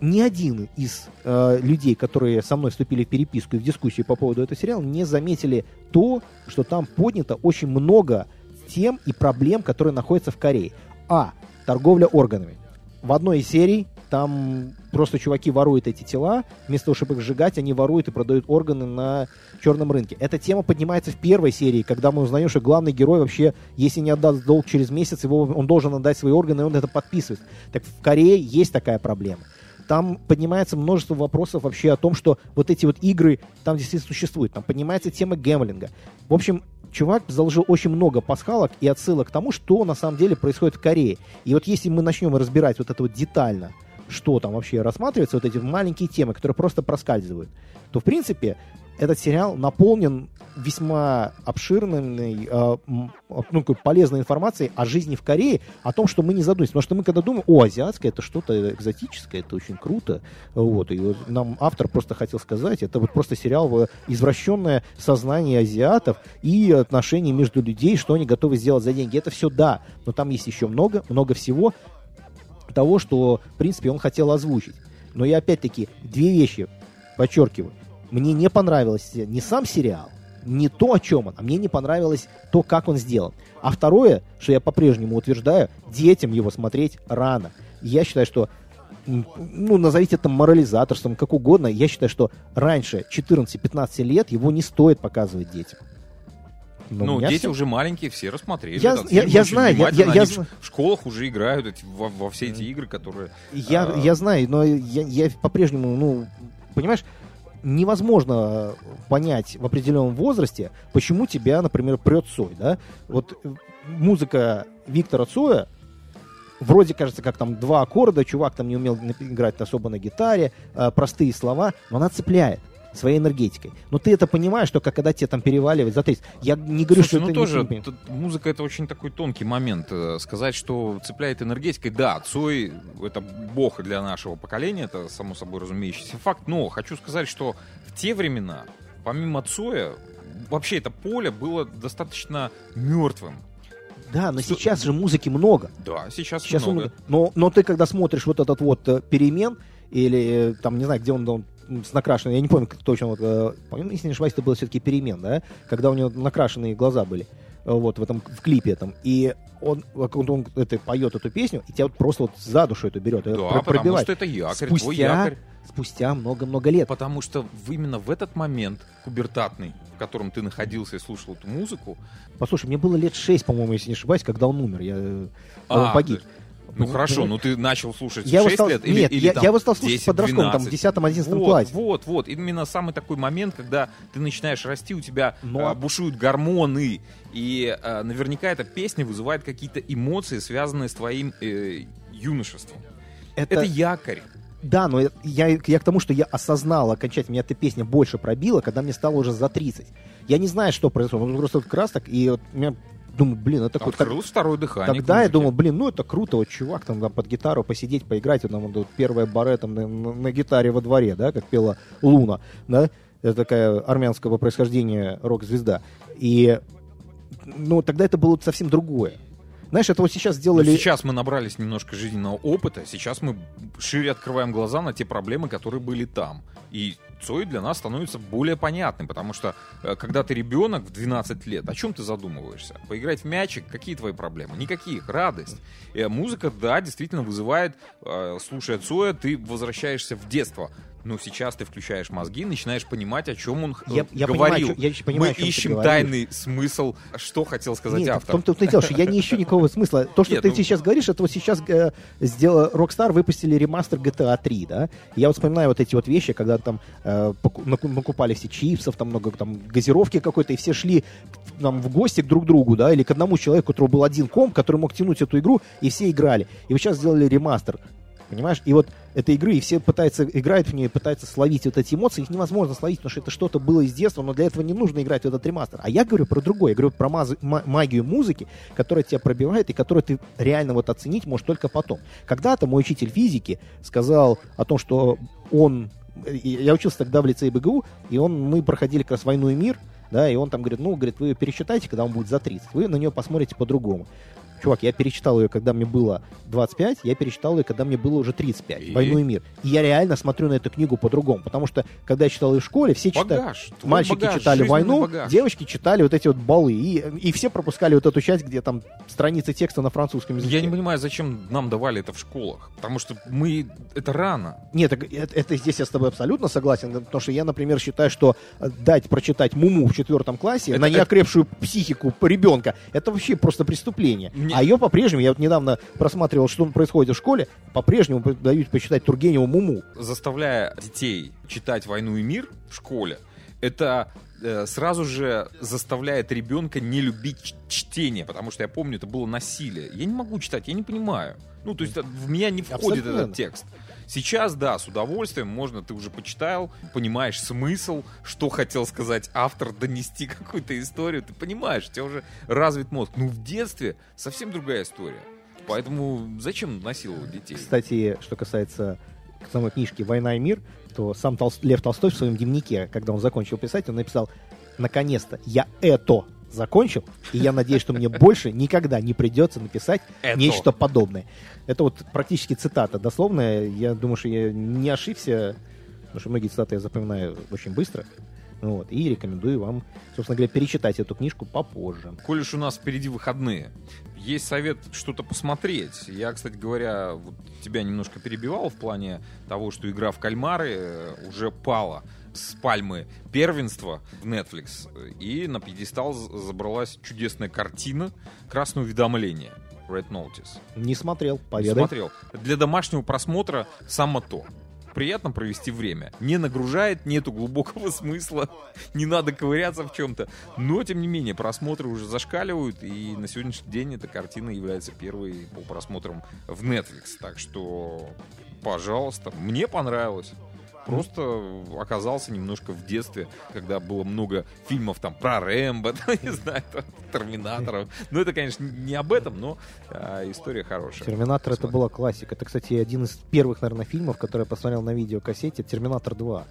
ни один из э, людей, которые со мной вступили в переписку и в дискуссию по поводу этого сериала, не заметили то, что там поднято очень много тем и проблем, которые находятся в Корее. А. Торговля органами. В одной из серий там просто чуваки воруют эти тела, вместо того, чтобы их сжигать, они воруют и продают органы на черном рынке. Эта тема поднимается в первой серии, когда мы узнаем, что главный герой вообще, если не отдаст долг через месяц, его, он должен отдать свои органы, и он это подписывает. Так в Корее есть такая проблема. Там поднимается множество вопросов вообще о том, что вот эти вот игры там действительно существуют. Там поднимается тема гэмблинга. В общем, чувак заложил очень много пасхалок и отсылок к тому, что на самом деле происходит в Корее. И вот если мы начнем разбирать вот это вот детально, что там вообще рассматривается, вот эти маленькие темы, которые просто проскальзывают, то, в принципе, этот сериал наполнен весьма обширной, э, м, ну, полезной информацией о жизни в Корее, о том, что мы не задумываемся. Потому что мы когда думаем, о, азиатское, это что-то экзотическое, это очень круто. Вот, и вот нам автор просто хотел сказать, это вот просто сериал в извращенное сознание азиатов и отношения между людей, что они готовы сделать за деньги. Это все да, но там есть еще много, много всего того, что, в принципе, он хотел озвучить. Но я опять-таки две вещи подчеркиваю. Мне не понравилось не сам сериал, не то, о чем он, а мне не понравилось то, как он сделан. А второе, что я по-прежнему утверждаю, детям его смотреть рано. Я считаю, что ну, назовите это морализаторством, как угодно. Я считаю, что раньше 14-15 лет его не стоит показывать детям. Но Ну, дети всё- уже маленькие, все рассмотрели. Я- я- я знаю, я- я- я в школах уже играют эти- во, во все эти игры, которые... Я, А. я знаю, но я, я по-прежнему, ну, понимаешь, невозможно понять в определенном возрасте, почему тебя, например, прет Цой, да? Вот э, музыка Виктора Цоя, вроде кажется, как там два аккорда, чувак там не умел играть особо на гитаре, э, простые слова, но она цепляет своей энергетикой. Но ты это понимаешь, только когда тебе там переваливает за 30. Я не говорю, Слушай, что ну это тоже, не... тут музыка это очень такой тонкий момент. Э, Сказать, что цепляет энергетикой, да, Цой это бог для нашего поколения, это само собой разумеющийся факт, но хочу сказать, что в те времена, помимо Цоя, вообще это поле было достаточно мертвым. Да, но сейчас же музыки много. Да, сейчас, Сейчас много. он, но, но ты когда смотришь вот этот вот э, перемен, или э, там, не знаю, где он, он с накрашенной, я не помню как точно, вот, э, если не ошибаюсь, это было все-таки перемен, да, когда у него накрашенные глаза были, э, вот, в этом, в клипе этом, и он, он, он это, поет эту песню, и тебя вот просто вот за душу это берет, Да, это про- потому пробивает. что это якорь, твой спустя, якорь. спустя много-много лет. Потому что именно в этот момент пубертатный, в котором ты находился и слушал эту музыку, Послушай, мне было лет 6, по-моему, если не ошибаюсь, когда он умер, я, э, А, он погиб. ты- Ну Ну, хорошо, ну, ну ты начал слушать Я в его 6 стал, лет или, нет, или я, там я его стал слушать 10, подростком, там, в 12? 10-11 вот, классе. Вот, вот. Именно самый такой момент, когда ты начинаешь расти, у тебя Но- а, бушуют гормоны, и а, наверняка эта песня вызывает какие-то эмоции, связанные с твоим э, юношеством. Это якорь. Да, но я, я к тому, что я осознал окончательно, меня эта песня больше пробила, когда мне стало уже за 30. Я не знаю, что произошло, ну, просто как раз так, и вот меня, думаю, блин, это такой... Открылось второе дыхание. Тогда я думал, блин, ну это круто, вот чувак там, там под гитару посидеть, поиграть, вот, там вот, первое баре там на, на- на гитаре во дворе, да, как пела Луна, да, это такая армянского происхождения рок-звезда. И, ну, тогда это было совсем другое. Знаешь, это вот сейчас сделали... Сейчас мы набрались немножко жизненного опыта, сейчас мы шире открываем глаза на те проблемы, которые были там. И Цой для нас становится более понятным, потому что э, когда ты ребенок в 12 лет, о чем ты задумываешься? Поиграть в мячик, какие твои проблемы? Никаких, радость. Э, музыка, да, действительно вызывает, э, слушая Цоя, ты возвращаешься в детство. Но сейчас ты включаешь мозги, начинаешь понимать, о чем он Я- я говорил. понимаю, я понимаю, Мы ты ищем тайный смысл, что хотел сказать Нет, в автор. том-то и дело, что я не ищу никакого смысла. То, что Нет, ты ну- сейчас говоришь, это вот сейчас э, сделал Rockstar выпустили ремастер GTA 3, да? Я вот вспоминаю вот эти вот вещи, когда там э, накупали все чипсов, там много там газировки какой-то, и все шли к- там, в гости к друг другу, да, или к одному человеку, у которого был один комп, который мог тянуть эту игру, и все играли. И вот сейчас сделали ремастер. Понимаешь? И вот этой игры, и все пытаются, играют в нее, пытаются словить вот эти эмоции, их невозможно словить, потому что это что-то было из детства, но для этого не нужно играть в этот ремастер. А я говорю про другое, я говорю про мазы- ма- магию музыки, которая тебя пробивает, и которую ты реально вот оценить можешь только потом. Когда-то мой учитель физики сказал о том, что он... Я учился тогда в лицее БГУ, и он, мы проходили как раз «Войну и мир», да, и он там говорит, ну, говорит, вы пересчитайте, когда он будет за 30, вы на нее посмотрите по-другому. Чувак, я перечитал ее, когда мне было 25, я перечитал ее, когда мне было уже 35. И? «Войну и мир». И я реально смотрю на эту книгу по-другому, потому что, когда я читал ее в школе, все читали... Мальчики багаж, читали войну, багаж. девочки читали вот эти вот балы. И, и все пропускали вот эту часть, где там страницы текста на французском языке. Я не понимаю, зачем нам давали это в школах. Потому что мы... Это рано. Нет, это, это здесь я с тобой абсолютно согласен, потому что я, например, считаю, что э, дать прочитать Муму в четвертом классе Это- на это- неокрепшую психику ребенка, это вообще просто преступление. Мне- А ее по-прежнему, я вот недавно просматривал, что происходит в школе, по-прежнему дают почитать Тургеневу Муму. заставляя детей читать «Войну и мир» в школе, это э, сразу же заставляет ребенка не любить чтение, потому что я помню, это было насилие. Я не могу читать, я не понимаю. Ну, то есть э, в меня не входит Абсолютно этот текст. Сейчас, да, с удовольствием можно, ты уже почитал, понимаешь смысл, что хотел сказать автор, донести какую-то историю, ты понимаешь, у тебя уже развит мозг. Ну, в детстве совсем другая история. Поэтому зачем насиловать детей? Кстати, что касается самой книжки «Война и мир», то сам Толс- Лев Толстой в своем дневнике, когда он закончил писать, он написал «Наконец-то я это закончил, и я надеюсь, что мне больше никогда не придется написать Это. нечто подобное». Это вот практически цитата дословная. Я думаю, что я не ошибся, потому что многие цитаты я запоминаю очень быстро. Вот, и рекомендую вам, собственно говоря, перечитать эту книжку попозже. Коль уж у нас впереди выходные, есть совет что-то посмотреть. Я, кстати говоря, вот тебя немножко перебивал в плане того, что игра в кальмары э, уже пала с пальмы первенства в Netflix. И на пьедестал забралась чудесная картина «Красное уведомление» Red Notice. Не смотрел, Не поведай. Смотрел. Для домашнего просмотра само то. Приятно провести время. Не нагружает, нету глубокого смысла, не надо ковыряться в чем-то. Но, тем не менее, просмотры уже зашкаливают, и на сегодняшний день эта картина является первой по просмотрам в Netflix. Так что, пожалуйста, мне понравилось. Просто оказался немножко в детстве, когда было много фильмов там про Рэмбо, не знаю, там, Терминаторов. Ну, это, конечно, не об этом, но а, история хорошая. Терминатор это была классика. Это, кстати, один из первых, наверное, фильмов, который я посмотрел на видеокассете. Терминатор 2.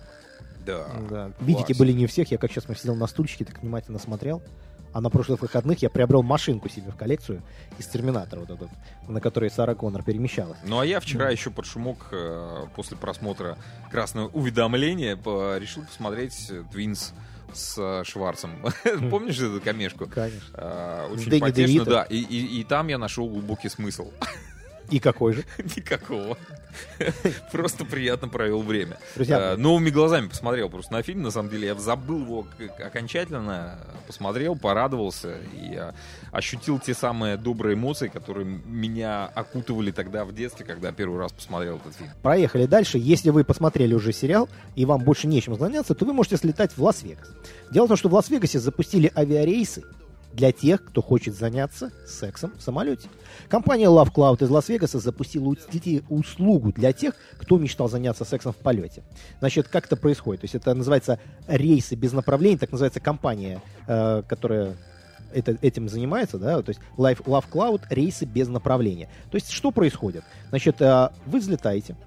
Да. Да. Класс. были не у всех. Я как сейчас сидел на стульчике, так внимательно смотрел. А на прошлых выходных я приобрел машинку себе в коллекцию из Терминатора, вот этот, на которой Сара Коннор перемещалась. Ну а я вчера еще под шумок э, после просмотра красного уведомления решил посмотреть Твинс с э, Шварцем. Помнишь эту комешку? Конечно. С Очень потешно, да. И там я нашел глубокий смысл. И какой же? Никакого. Просто приятно провел время. Друзья, Э, Новыми глазами посмотрел просто на фильм. На самом деле я забыл его окончательно. Посмотрел, порадовался и э, ощутил те самые добрые эмоции, которые меня окутывали тогда в детстве, когда первый раз посмотрел этот фильм. проехали дальше. Если вы посмотрели уже сериал, и вам больше нечем заняться, то вы можете слетать в Лас-Вегас. Дело в том, что в Лас-Вегасе запустили авиарейсы для тех, кто хочет заняться сексом в самолете. Компания Love Cloud из Лас-Вегаса запустила услугу для тех, кто мечтал заняться сексом в полете. Значит, как это происходит? То есть это называется рейсы без направления, так называется компания, э, которая это, этим занимается, да, то есть Life, Love Cloud рейсы без направления. То есть что происходит? Значит, э, вы взлетаете,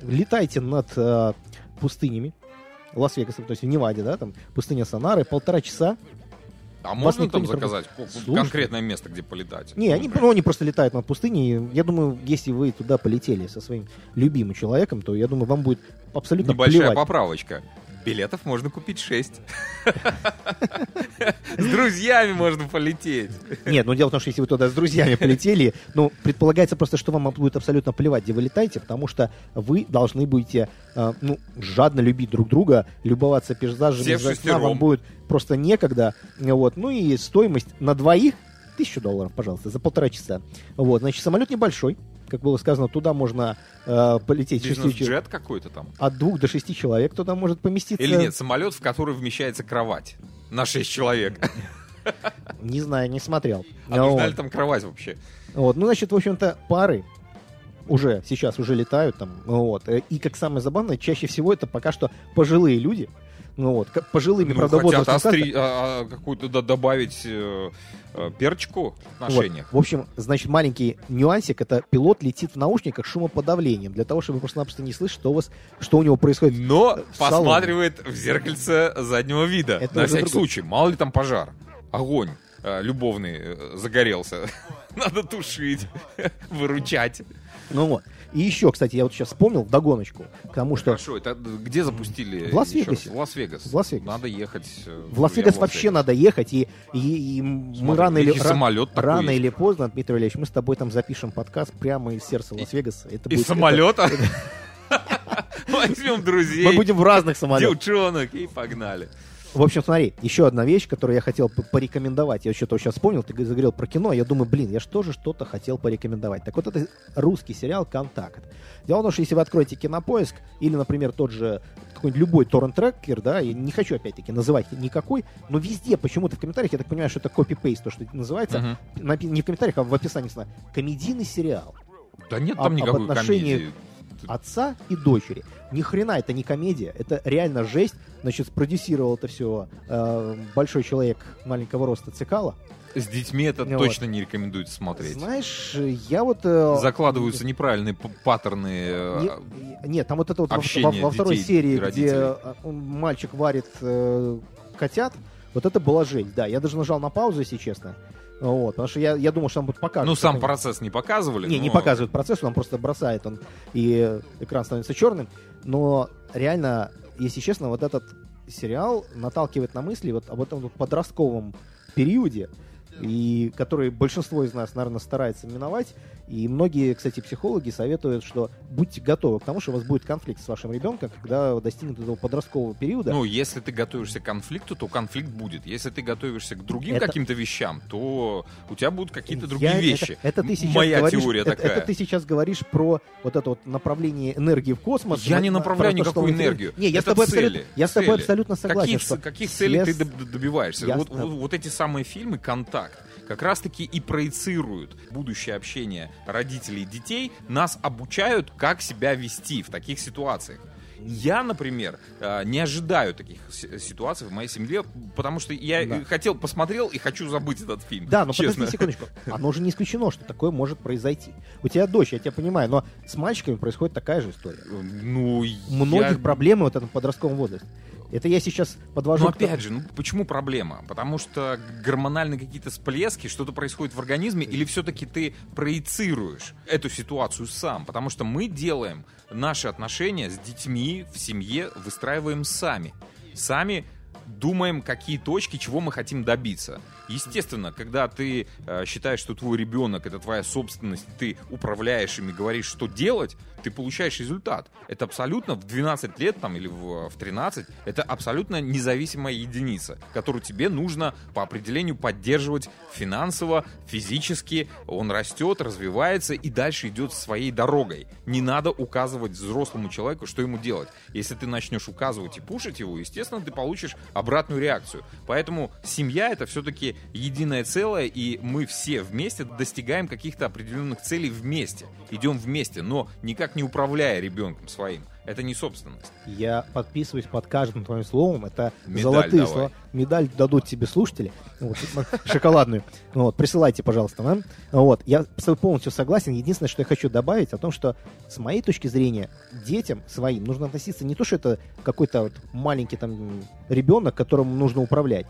летаете над э, пустынями Лас-Вегаса, то есть в Неваде, да, там пустыня Сонары, полтора часа. А Вас можно там заказать Слушай. конкретное место, где полетать? Не, они, ну, они просто летают над пустыней. Я думаю, если вы туда полетели со своим любимым человеком, то я думаю, вам будет абсолютно Небольшая плевать. поправочка. Билетов можно купить 6. С друзьями можно полететь. Нет, ну дело в том, что если вы туда с друзьями полетели, ну, предполагается просто, что вам будет абсолютно плевать, где вы летаете, потому что вы должны будете, э, ну, жадно любить друг друга, любоваться пейзажами, из окна вам будет просто некогда. Вот. Ну и стоимость на двоих тысячу долларов, пожалуйста, за полтора часа. Вот, значит, самолет небольшой, как было сказано, туда можно э, полететь Бизнес-джет какой-то там. от двух до шести человек туда может поместиться. Или нет, самолет, в который вмещается кровать. На 6 человек. Не знаю, не смотрел. А нужна Вот. ли там кровать вообще? Вот, ну, значит, в общем-то, пары уже сейчас уже летают там, вот. И как самое забавное, чаще всего это пока что пожилые люди. Ну вот, как пожилыми, Ну, правда, хотят остри- а, а, какую-то да- добавить э, э, перчику в Вот. отношениях. В общем, значит, маленький нюансик, это пилот летит в наушниках шумоподавлением, для того, чтобы просто-напросто не слышать, что у вас, что у него происходит. Но в салоне. посматривает в зеркальце заднего вида. Это на всякий другое. случай. Мало ли там пожар. Огонь э, любовный э, загорелся. Надо тушить, выручать. Ну вот. И еще, кстати, я вот сейчас вспомнил в догоночку к тому, что Хорошо, это где запустили? В Лас-Вегасе. В Лас-Вегас. В Лас-Вегас. Надо ехать. э, в Лас-Вегас вообще надо ехать, и, и, и мы Смотри, рано или, самолет рано есть. или поздно, Дмитрий Валерьевич, мы с тобой там запишем подкаст прямо из сердца Лас-Вегаса. Это Из будет- самолета? Возьмем это- друзей, Мы будем в разных самолетах. девчонок и погнали. В общем, смотри, еще одна вещь, которую я хотел порекомендовать. Я что-то сейчас вспомнил, ты заговорил про кино, я думаю, блин, я же тоже что-то хотел порекомендовать. Так вот, это русский сериал «Контакт». Дело в том, что если вы откроете кинопоиск, или, например, тот же какой-нибудь любой торрент-трекер, да, я не хочу, опять-таки, называть никакой, но везде почему-то в комментариях, я так понимаю, что это копи-пейст, то, что называется, напи- не в комментариях, а в описании, комедийный сериал Да нет Об- там об никакой отношении- комедии. Отца и дочери. Ни хрена это не комедия, это реально жесть. Значит, спродюсировал это все большой человек маленького роста Цикала. С детьми это Ну точно не рекомендуется смотреть. Знаешь, я вот... э, Закладываются неправильные п- паттерны. э, не- нет, там вот это вот во- во, во второй серии, где э, мальчик варит э, котят, вот это была жесть, да. Я даже нажал на паузу, если честно. Вот, потому что я, я думал, что там будет показывать. Ну, сам процесс не показывали. Не, не но- показывает процесс, он просто бросает он, и экран становится черным. Но реально, если честно, вот этот сериал наталкивает на мысли вот об этом вот подростковом периоде, и который большинство из нас, наверное, старается миновать. И многие, кстати, психологи советуют, что будьте готовы к тому, что у вас будет конфликт с вашим ребенком, когда достигнет этого подросткового периода. Ну, если ты готовишься к конфликту, то конфликт будет. Если ты готовишься к другим Это- каким-то вещам, то у тебя будут какие-то Я- другие это- вещи. Это, ты сейчас Моя говоришь, теория это, такая. это ты сейчас говоришь про вот это вот направление энергии в космос. Я не на- направляю про то, никакую вы- энергию. Не, я с Это тобой цели, абсолютно, я с тобой цели. абсолютно согласен, Каких, что каких целей ты слез- доб- добиваешься? Вот, вот- вот эти самые фильмы «Контакт» как раз-таки и проецируют будущее общение родителей и детей, нас обучают, как себя вести в таких ситуациях. Я, например, э, не ожидаю таких си- ситуаций в моей семье, потому что я Да. хотел, посмотрел и хочу забыть этот фильм. Да, но честно. подожди секундочку. Оно же не исключено, что такое может произойти. У тебя дочь, я тебя понимаю, но с мальчиками происходит такая же история. Ну, У многих я- проблемы вот в этом подростковом возрасте. Это я сейчас подвожу... Тому- опять же, ну почему проблема? Потому что гормональные какие-то всплески, что-то происходит в организме, или все-таки ты проецируешь эту ситуацию сам? Потому что мы делаем наши отношения с детьми в семье, выстраиваем сами. Сами думаем, какие точки, чего мы хотим добиться. Естественно, когда ты э, считаешь, что твой ребенок это твоя собственность, ты управляешь ими, говоришь, что делать, ты получаешь результат. Это абсолютно в 12 лет там, или в, в 13, это абсолютно независимая единица, которую тебе нужно по определению поддерживать финансово, физически. Он растет, развивается и дальше идет своей дорогой. Не надо указывать взрослому человеку, что ему делать. Если ты начнешь указывать и пушить его, естественно, ты получишь обратную реакцию. Поэтому семья это все-таки единое целое, и мы все вместе достигаем каких-то определенных целей вместе. Идем вместе, но никак не управляя ребенком своим. Это не собственность. Я подписываюсь под каждым твоим словом. Это Медаль золотые давай. слова. Медаль дадут тебе слушатели. Вот, шоколадную. Вот, присылайте, пожалуйста. нам. Вот, я с тобой полностью согласен. Единственное, что я хочу добавить, о том, что с моей точки зрения, детям своим нужно относиться не то, что это какой-то вот маленький там ребенок, которому нужно управлять,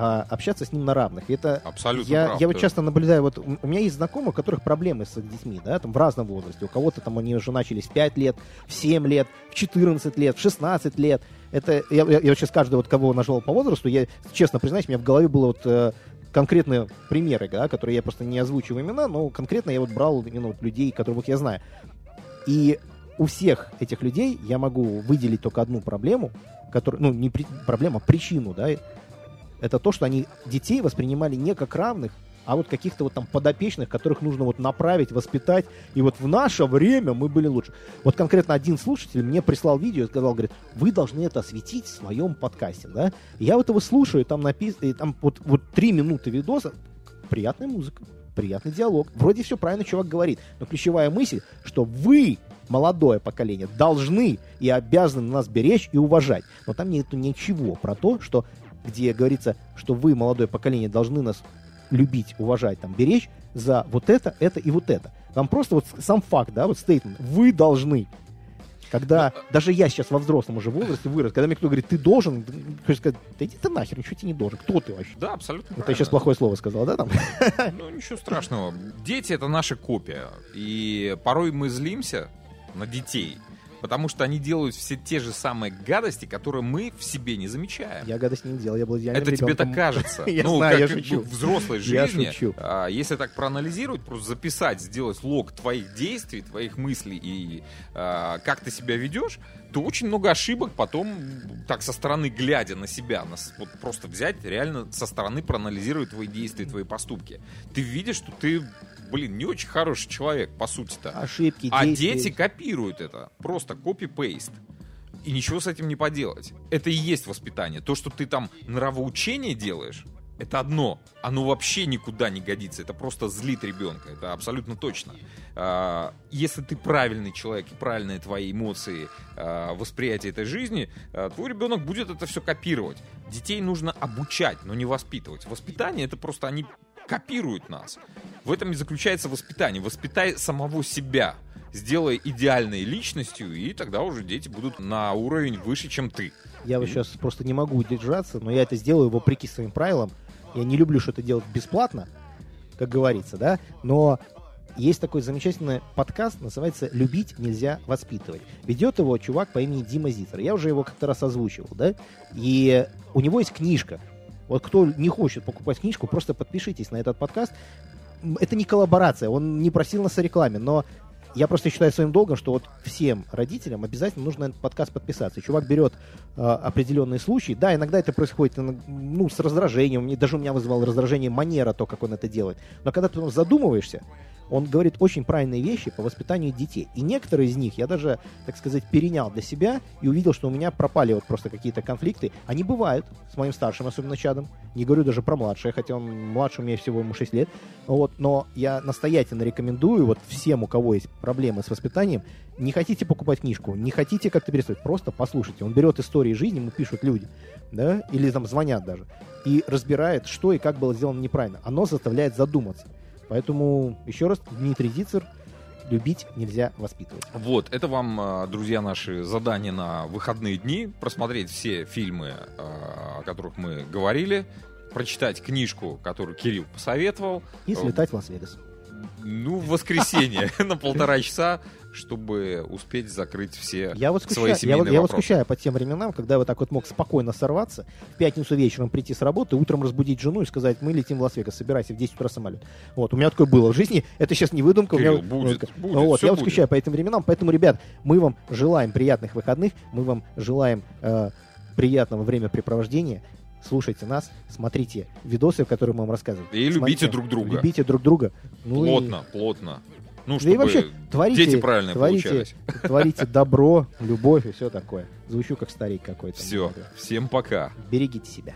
а общаться с ним на равных. И Это Абсолютно я, прав, я вот да. часто наблюдаю, вот у меня есть знакомые, у которых проблемы с детьми, да, там в разном возрасте. У кого-то там они уже начались в 5 лет, в 7 лет, в 14 лет, в 16 лет. Это, я, я, я сейчас каждый, вот кого назвал по возрасту, я честно признаюсь, у меня в голове было вот э, конкретные примеры, да, которые я просто не озвучиваю имена, но конкретно я вот брал именно вот людей, которых я знаю. И у всех этих людей я могу выделить только одну проблему, которая, ну, не при- проблема, а причину, да, это то, что они детей воспринимали не как равных, а вот каких-то вот там подопечных, которых нужно вот направить, воспитать. И вот в наше время мы были лучше. Вот конкретно один слушатель мне прислал видео и сказал, говорит, вы должны это осветить в своем подкасте, да? И я вот его слушаю, там написано, там вот, вот три минуты видоса, приятная музыка, приятный диалог. Вроде все правильно чувак говорит, но ключевая мысль, что вы молодое поколение должны и обязаны нас беречь и уважать. Но там нету ничего про то, что где говорится, что вы, молодое поколение, должны нас любить, уважать, там, беречь за вот это, это и вот это. Там просто вот сам факт, да, вот стейтмент. Вы должны. Когда даже я сейчас во взрослом уже возрасте вырос, когда мне кто говорит, ты должен, хочешь сказать, да иди ты нахер, ничего тебе не должен. Кто ты вообще? Да, абсолютно Это я сейчас правильно. плохое слово сказал, да, там? Ну, ничего страшного. Дети — это наша копия. И порой мы злимся на детей, потому что они делают все те же самые гадости, которые мы в себе не замечаем. Я гадость не делал, я был идеальным Это тебе так ребенком. кажется. Я ну, знаю, как я шучу. в взрослой Я жизни, шучу. а, если так проанализировать, просто записать, сделать лог твоих действий, твоих мыслей и а, как ты себя ведешь, то очень много ошибок потом, так со стороны глядя на себя, на вот просто взять, реально со стороны проанализировать твои действия, твои поступки. Ты видишь, что ты, блин, не очень хороший человек, по сути-то. Ошибки, А действия. дети копируют это. Просто копи-пейст. И ничего с этим не поделать. Это и есть воспитание. То, что ты там нравоучение делаешь, это одно. Оно вообще никуда не годится. Это просто злит ребенка. Это абсолютно точно. А, Если ты правильный человек и правильные твои эмоции, а, восприятие этой жизни, а, твой ребенок будет это все копировать. Детей нужно обучать, но не воспитывать. Воспитание это просто они копируют нас. В этом и заключается воспитание. Воспитай самого себя. Сделай идеальной личностью, и тогда уже дети будут на уровень выше, чем ты. Я вот сейчас просто не могу удержаться, но я это сделаю вопреки своим правилам. Я не люблю что-то делать бесплатно, как говорится, да, но есть такой замечательный подкаст, называется «Любить нельзя воспитывать». Ведет его чувак по имени Дима Зитер. Я уже его как-то раз озвучивал, да, и у него есть книжка. Вот кто не хочет покупать книжку, просто подпишитесь на этот подкаст. Это не коллаборация, он не просил нас о рекламе, но я просто считаю своим долгом, что вот всем родителям обязательно нужно на этот подкаст подписаться. Чувак берет э, определенные случаи. Да, иногда это происходит ну, с раздражением. Даже у меня вызывало раздражение манера, то, как он это делает. Но когда ты задумываешься, он говорит очень правильные вещи по воспитанию детей. И некоторые из них я даже, так сказать, перенял для себя и увидел, что у меня пропали вот просто какие-то конфликты. Они бывают с моим старшим, особенно чадом. Не говорю даже про младшее, хотя он младше у меня всего ему 6 лет. Вот, но я настоятельно рекомендую вот всем, у кого есть проблемы с воспитанием, не хотите покупать книжку, не хотите как-то перестроить, просто послушайте. Он берет истории жизни, ему пишут люди, да, или там звонят даже, и разбирает, что и как было сделано неправильно. Оно заставляет задуматься. Поэтому, еще раз, Дмитрий Зицер, любить нельзя воспитывать. Вот, это вам, э, друзья наши, задание на выходные дни. Просмотреть все фильмы, э, о которых мы говорили. Прочитать книжку, которую Кирилл посоветовал. И слетать в Лас-Вегас. Ну, в воскресенье на полтора часа, чтобы успеть закрыть все Я вот свои скучаю, я, семейные вот, я вот скучаю по тем временам, когда я вот так вот мог спокойно сорваться, в пятницу вечером прийти с работы, утром разбудить жену и сказать, мы летим в Лас-Вегас, собирайся в 10 утра самолет. Вот, у меня такое было в жизни, это сейчас не выдумка. у меня Кирилл, будет, вот, будет, вот, я вот будет. скучаю по этим временам, поэтому, ребят, мы вам желаем приятных выходных, мы вам желаем э, приятного времяпрепровождения. Слушайте нас, смотрите видосы, которые мы вам рассказываем. И любите Смотрите, друг друга. Любите друг друга. Ну и- Плотно, Ну, Да чтобы и вообще, творите, дети правильные творите, получались. творите добро, любовь и все такое. Звучу как старик какой-то. Все, всем пока. Берегите себя.